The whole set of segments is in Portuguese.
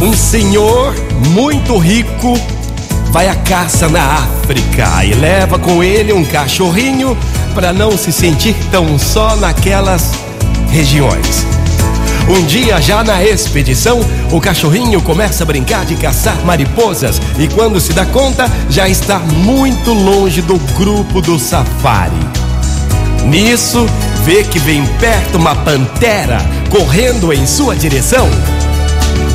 Um senhor muito rico vai à caça na África e leva com ele um cachorrinho para não se sentir tão só naquelas regiões. Um dia, já na expedição, o cachorrinho começa a brincar de caçar mariposas e, quando se dá conta, já está muito longe do grupo do safari. Nisso, vê que vem perto uma pantera correndo em sua direção.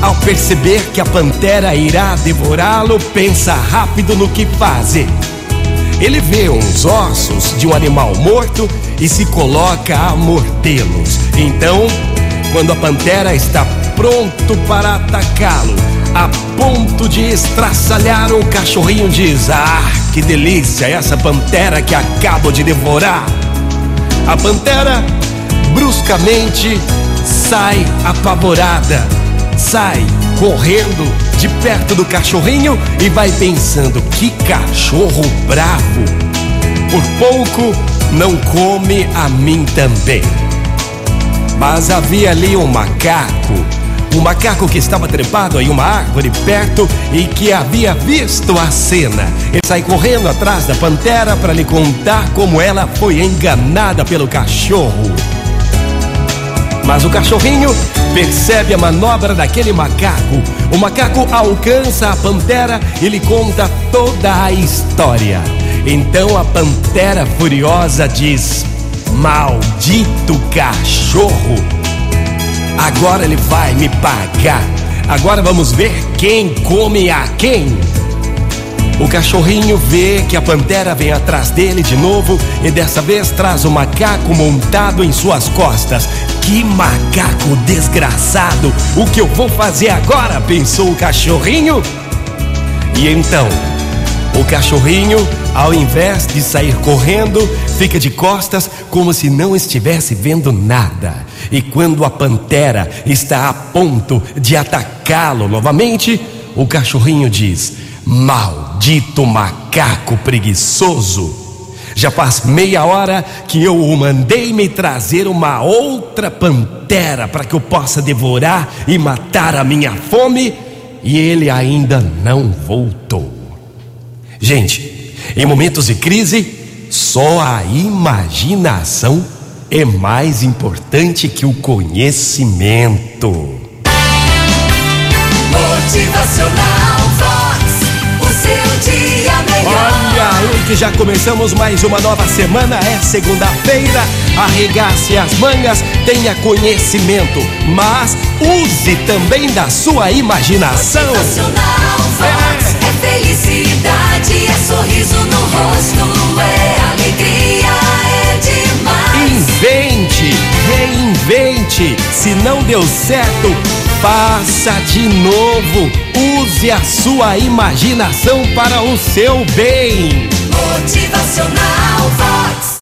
Ao perceber que a pantera irá devorá-lo, pensa rápido no que fazer. Ele vê uns ossos de um animal morto e se coloca a mordê-los. Então, quando a pantera está pronto para atacá-lo, a ponto de estraçalhar o cachorrinho diz: Ah, que delícia essa pantera que acabo de devorar! A pantera bruscamente sai apavorada, sai correndo de perto do cachorrinho e vai pensando: que cachorro bravo! Por pouco não come a mim também. Mas havia ali um macaco, um macaco que estava trepado em uma árvore perto e que havia visto a cena. Ele sai correndo atrás da pantera para lhe contar como ela foi enganada pelo cachorro. Mas o cachorrinho percebe a manobra daquele macaco. O macaco alcança a pantera e lhe conta toda a história. Então a pantera furiosa diz: Maldito cachorro! Agora ele vai me pagar. Agora vamos ver quem come a quem. O cachorrinho vê que a pantera vem atrás dele de novo e dessa vez traz o macaco montado em suas costas. Que macaco desgraçado! O que eu vou fazer agora? pensou o cachorrinho. E então, o cachorrinho, ao invés de sair correndo, fica de costas como se não estivesse vendo nada. E quando a pantera está a ponto de atacá-lo novamente, o cachorrinho diz: Maldito macaco preguiçoso! Já faz meia hora que eu o mandei me trazer uma outra pantera para que eu possa devorar e matar a minha fome, e ele ainda não voltou. Gente, em momentos de crise, só a imaginação é mais importante que o conhecimento. Motivacional Vox. O seu dia melhor. Olha aí que já começamos mais uma nova semana, é segunda-feira. Arregace as mangas, tenha conhecimento, mas use também da sua imaginação. Motivacional Vox. É felicidade, reinvente. Se não deu certo, faça de novo. Use a sua imaginação para o seu bem. Motivacional Vox.